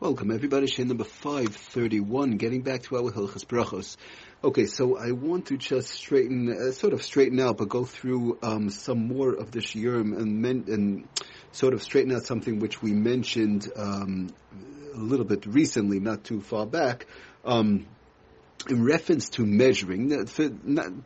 Welcome everybody, Shiur number 531, getting back to our Hilchas Brachos. Okay, so I want to just straighten, uh, sort of straighten out, but go through um, some more of the shiurim and, men- and sort of straighten out something which we mentioned um, a little bit recently, not too far back. Um, in reference to measuring,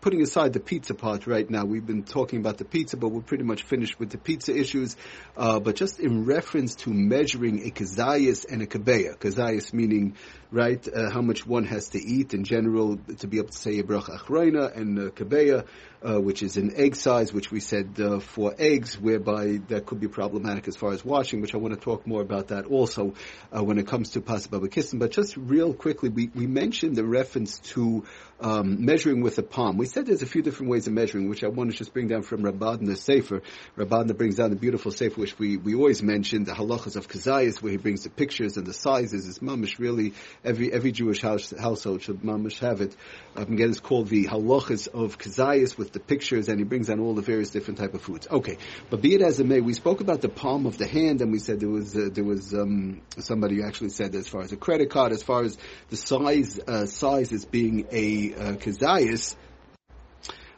putting aside the pizza part right now, we've been talking about the pizza, but we're pretty much finished with the pizza issues. Uh, but just in reference to measuring a kazayas and a kabeya, kazayas meaning right? Uh, how much one has to eat in general to be able to say a bracha achroina and uh, kabeya, uh, which is an egg size, which we said uh, for eggs, whereby that could be problematic as far as washing, which I want to talk more about that also uh, when it comes to pas haba'ah b'kisnin. But just real quickly, we, we mentioned the reference to um, measuring with a palm. We said there's a few different ways of measuring, which I want to just bring down from the Sefer. Rabban brings down the beautiful Sefer, which we, we always mention, the halachas of Kazayas, where he brings the pictures and the sizes. It's mamish really every every Jewish house, household should mamish have it. Um, again, it's called the halachas of Kazayas with the pictures, and he brings down all the various different type of foods. Okay, but be it as it may, we spoke about the palm of the hand, and we said there was uh, there was um, somebody actually said as far as a credit card, as far as the size uh, size as being a uh, kazayas,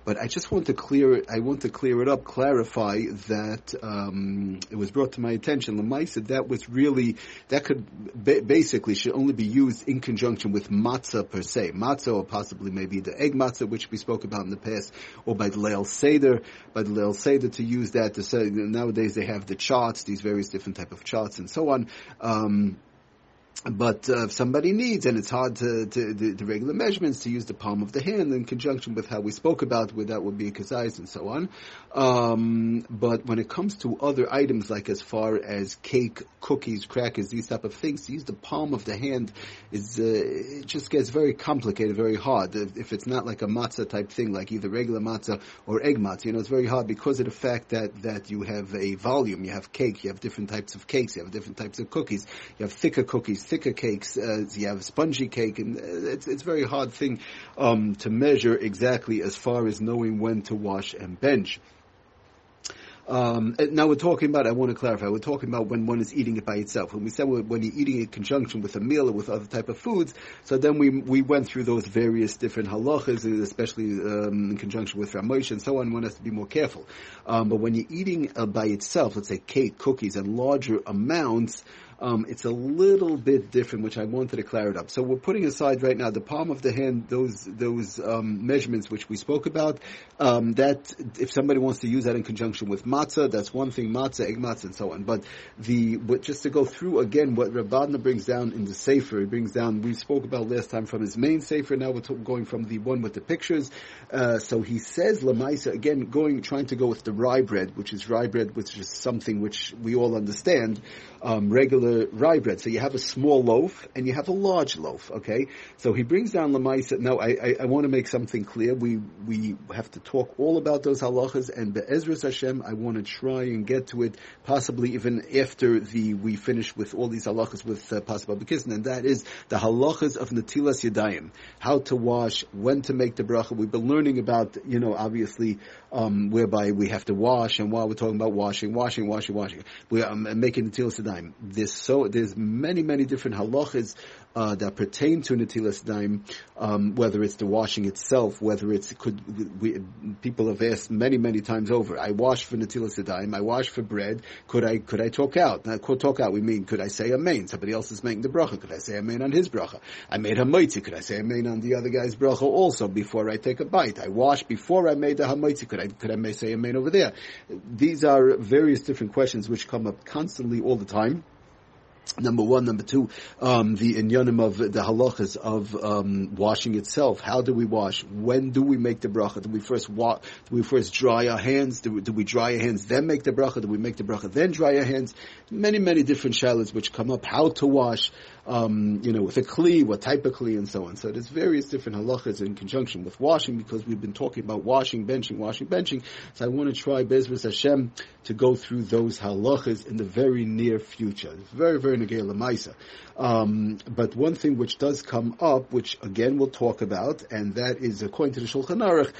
but I just want to clear it. I want to clear it up, clarify that um, it was brought to my attention. Lamaisa, that was really that could ba- basically should only be used in conjunction with matzah per se, matzah or possibly maybe the egg matzah, which we spoke about in the past, or by the leil seder, by the leil seder to use that. To say nowadays they have the charts, these various different type of charts and so on. Um, but uh, if somebody needs, and it's hard to, to the, the, regular measurements, to use the palm of the hand in conjunction with how we spoke about where that would be kazais and so on. Um, but when it comes to other items, like as far as cake, cookies, crackers, these type of things, to use the palm of the hand is uh, it just gets very complicated, very hard. If it's not like a matzah type thing, like either regular matzah or egg matzah, you know, it's very hard because of the fact that that you have a volume, you have cake, you have different types of cakes, you have different types of cookies, you have thicker cookies thicker cakes, uh, you have spongy cake, and uh, it's it's a very hard thing um, to measure exactly as far as knowing when to wash and bench. Um, now we're talking about, I want to clarify, we're talking about when one is eating it by itself. When we said when you're eating it in conjunction with a meal or with other type of foods, so then we we went through those various different halachas, especially um, in conjunction with Ramosh and so on, one has to be more careful. Um, but when you're eating uh, by itself, let's say cake, cookies, and larger amounts, um, it's a little bit different, which I wanted to clear it up. So we're putting aside right now the palm of the hand, those those um, measurements which we spoke about. Um, that if somebody wants to use that in conjunction with matzah, that's one thing, matzah, egg matzah, and so on. But the but just to go through again what Rabbanah brings down in the Sefer, he brings down. We spoke about last time from his main Sefer. Now we're going from the one with the pictures. Uh, so he says lamaisa again, going trying to go with the rye bread, which is rye bread, which is something which we all understand, um, regular rye bread. So you have a small loaf and you have a large loaf. Okay, so he brings down the. Now I, I, I want to make something clear. We we have to talk all about those halachas and be'ezras Hashem. I want to try and get to it, possibly even after the we finish with all these halachas with uh, possible and that is the halachas of natilas yadayim, how to wash, when to make the bracha. We've been learning about you know obviously um, whereby we have to wash, and while we're talking about washing, washing, washing, washing, we are um, making natilas yadayim. This so there's many many different halachas uh, that pertain to natilas yadayim, um, whether it's the washing itself, whether it's could we, people have asked many many times over. I wash for natilas yadayim, I wash for bread. Could I could I talk out? Now, could talk out. We mean could I say amen? Somebody else is making the bracha. Could I say amen on his bracha? I made hamaitzi. Could I say amen on the other guy's bracha also before I take a bite? I wash before I made the hamaitzi. Could I could I say amen over there? These are various different questions which come up constantly all the time. Number one, number two, um, the inyanim of the halachas of um, washing itself. How do we wash? When do we make the bracha? Do we first wa- Do we first dry our hands? Do we, do we dry our hands then make the bracha? Do we make the bracha then dry our hands? Many, many different shalas which come up. How to wash? Um, you know, with a kli, what type of kli, and so on. So there's various different halachas in conjunction with washing because we've been talking about washing, benching, washing, benching. So I want to try Bezras Hashem to go through those halachas in the very near future. It's very, very negay. Um, but one thing which does come up, which again we'll talk about, and that is according to the Shulchan Aruch,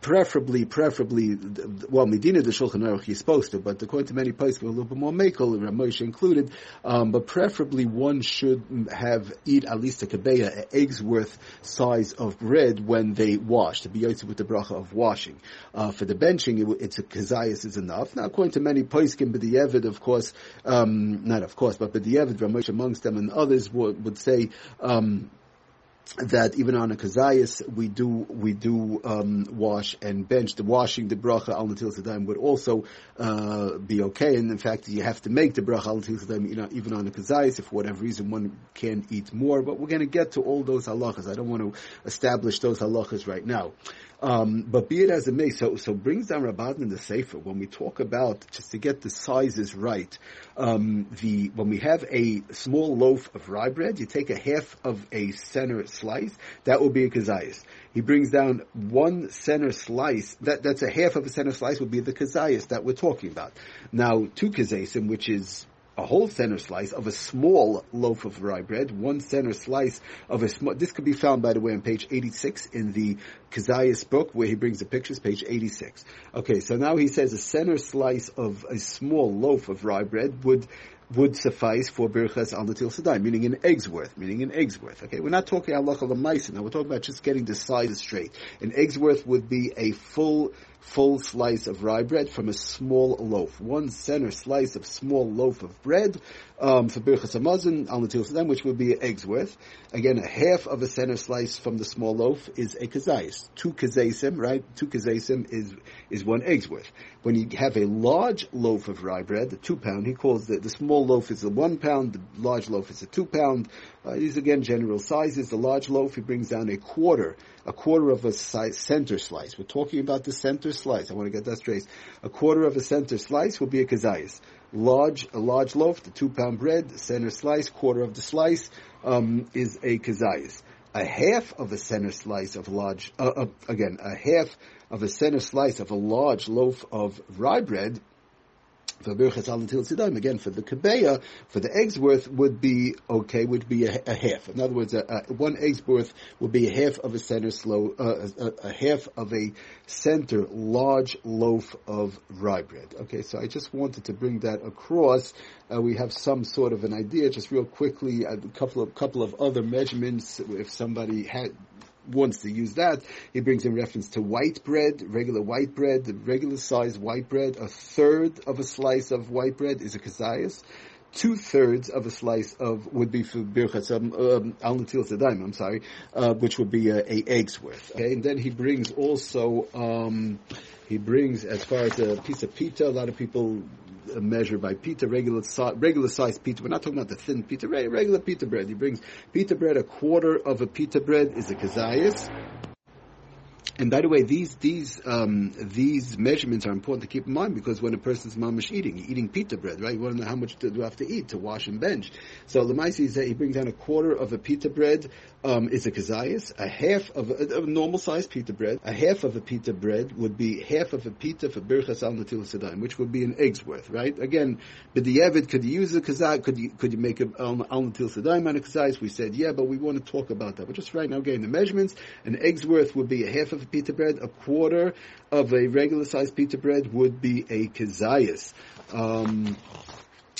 preferably, preferably, well, Medina the Shulchan Aruch you're supposed to, but according to many places, a little bit more makel, Ramosha included, um, but preferably one should have eat at least a kabeya, an egg's worth size of bread when they wash, to be with the bracha of washing. Uh, for the benching, it, it's a kazayas is enough. Now, according to many poskim, but b'dieved, of course, um, not of course, but but b'dieved, Ramosh amongst them and others would, would say, um, that even on a kazayas we do we do um, wash and bench. The washing the bracha al natilas yadayim would also uh, be okay, and in fact you have to make the bracha al natilas yadayim you know, even on a kazayas if for whatever reason one can't eat more. But we're going to get to all those halachas. I don't want to establish those halachas right now. Um, but be it as it may, so so brings down Rabban in the Sefer when we talk about just to get the sizes right. Um, the when we have a small loaf of rye bread, you take a half of a center slice. That will be a kazayas. He brings down one center slice. That that's a half of a center slice would be the kazayas that we're talking about. Now two kazasim, which is a whole center slice of a small loaf of rye bread, one center slice of a small, this could be found by the way on page 86 in the Kazayas book where he brings the pictures, page 86. Okay, so now he says a center slice of a small loaf of rye bread would would suffice for birchas al natilas yadayim, meaning an egg's worth, meaning an egg's worth. Okay, we're not talking halacha l'maisa now. We're talking about just getting the size straight. An egg's worth would be a full full slice of rye bread from a small loaf. One center slice of small loaf of bread um, for birchas hamazon al natilas yadayim, which would be egg's worth. Again, a half of a center slice from the small loaf is a kazayis. Two kazasim, right? Two kazasim is is one egg's worth. When you have a large loaf of rye bread, the two pound, he calls the, the small loaf is a one pound, the large loaf is a two pound. Uh, these again general sizes. The large loaf he brings down a quarter, a quarter of a size, center slice. We're talking about the center slice. I want to get that straight. A quarter of a center slice will be a kazayas. Large, a large loaf, the two pound bread, center slice, quarter of the slice um, is a kazayas. A half of a center slice of large, uh, uh, again, a half of a center slice of a large loaf of rye bread for birchas al sidaim again for the kabeya for the eggs worth would be okay would be a, a half. In other words, a, a, one egg's worth would be a half of a center slow uh, a, half of a center large loaf of rye bread. Okay, so I just wanted to bring that across. Uh, we have some sort of an idea, just real quickly, a couple of couple of other measurements. If somebody had wants to use that, he brings in reference to white bread, regular white bread, the regular size white bread. A third of a slice of white bread is a kazayas. Two thirds of a slice of would be for birchas um, al natilas yadayim. I'm sorry, uh, which would be a, a, egg's worth. Okay, and then he brings also um, he brings as far as a piece of pita. A lot of people measure by pita, regular regular size pita. We're not talking about the thin pita, regular pita bread. He brings pita bread, a quarter of a pita bread is a kazayas. And by the way, these these um, these measurements are important to keep in mind because when a person's mamish eating, you're eating pita bread, right? You want to know how much do you have to eat to wash and bench. So Lemaisi says he brings down a quarter of a pita bread um, is a kazayas, a half of a, a normal sized pita bread, a half of a pita bread would be half of a pita for birchas al natilas yadayim, which would be an egg's worth, right? Again, but b'dieved, could you use a kazay, could you, could you make a um, al natilas yadayim on a kazayas? We said, yeah, but we want to talk about that. But just right now getting the measurements, an egg's worth would be a half of a pita bread, a quarter of a regular sized pita bread would be a kazayas. Um,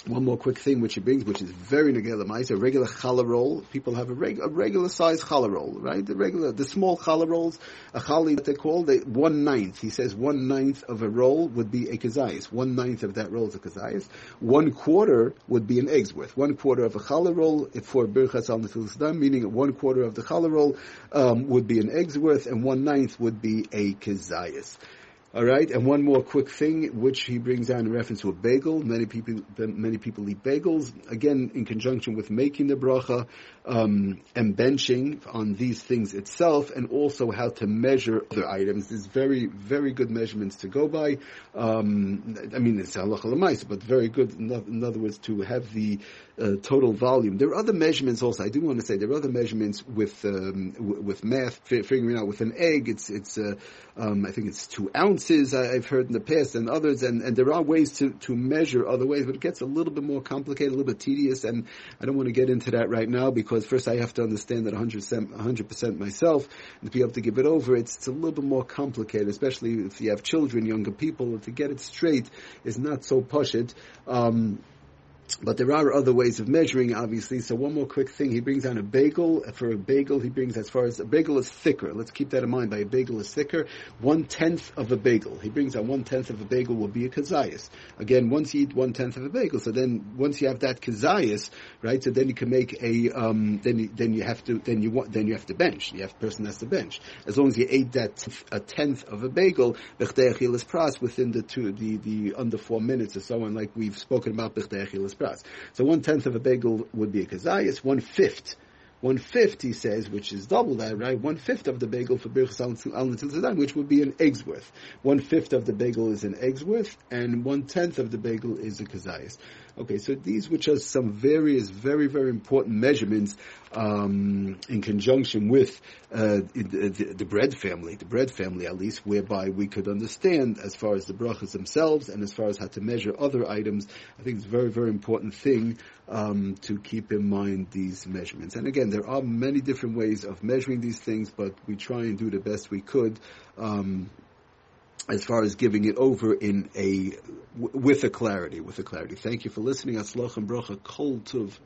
one more quick thing which he brings, which is very negela a regular challah roll. People have a, reg, a regular size challah roll, right? The regular, the small challah rolls, a chali that they call, they, one ninth. He says one ninth of a roll would be a kazayas. One ninth of that roll is a kazayas. One quarter would be an egg's worth. One quarter of a challah roll for birchas al nefil meaning one quarter of the challah roll um, would be an egg's worth, and one ninth would be a kazayas. All right, and one more quick thing, which he brings down in reference to a bagel. Many people, many people eat bagels. Again, in conjunction with making the bracha um, and benching on these things itself, and also how to measure other items. There's very, very good measurements to go by. Um, I mean, it's halacha but very good. In other words, to have the uh, total volume. There are other measurements also. I do want to say there are other measurements with um, w- with math, figuring out with an egg. It's it's uh, um, I think it's two ounces. I, have heard in the past and others, and, and there are ways to, to measure other ways, but it gets a little bit more complicated, a little bit tedious, and I don't want to get into that right now because first I have to understand that 100%, 100% myself and to be able to give it over. It's, it's a little bit more complicated, especially if you have children, younger people. To get it straight is not so pashut. Um, but there are other ways of measuring, obviously. So one more quick thing. He brings down a bagel. For a bagel, he brings as far as a bagel is thicker. Let's keep that in mind. By a bagel is thicker. One tenth of a bagel. He brings down one tenth of a bagel will be a kazayas. Again, once you eat one tenth of a bagel, so then once you have that kazayas, right? So then you can make a, um, then you, then you have to, then you want, then you have to bench. You have person has to bench. As long as you ate that a tenth of a bagel, pras within the two, the, the under four minutes or so on, like we've spoken about pras. So one tenth of a bagel would be a kazayas, one fifth one fifth, he says, which is double that, right? One fifth of the bagel for Birchas al which would be an egg's worth. One fifth of the bagel is an egg's worth, and one tenth of the bagel is a kazayas. Okay, so these which are some various, very, very important measurements um, in conjunction with uh, the, the, bread family, the bread family at least, whereby we could understand as far as the brachas themselves and as far as how to measure other items. I think it's a very, very important thing um, to keep in mind these measurements. And again, there are many different ways of measuring these things, but we try and do the best we could. Um, as far as giving it over in a with a clarity, with a clarity. Thank you for listening. Aslach and bracha kol tuv.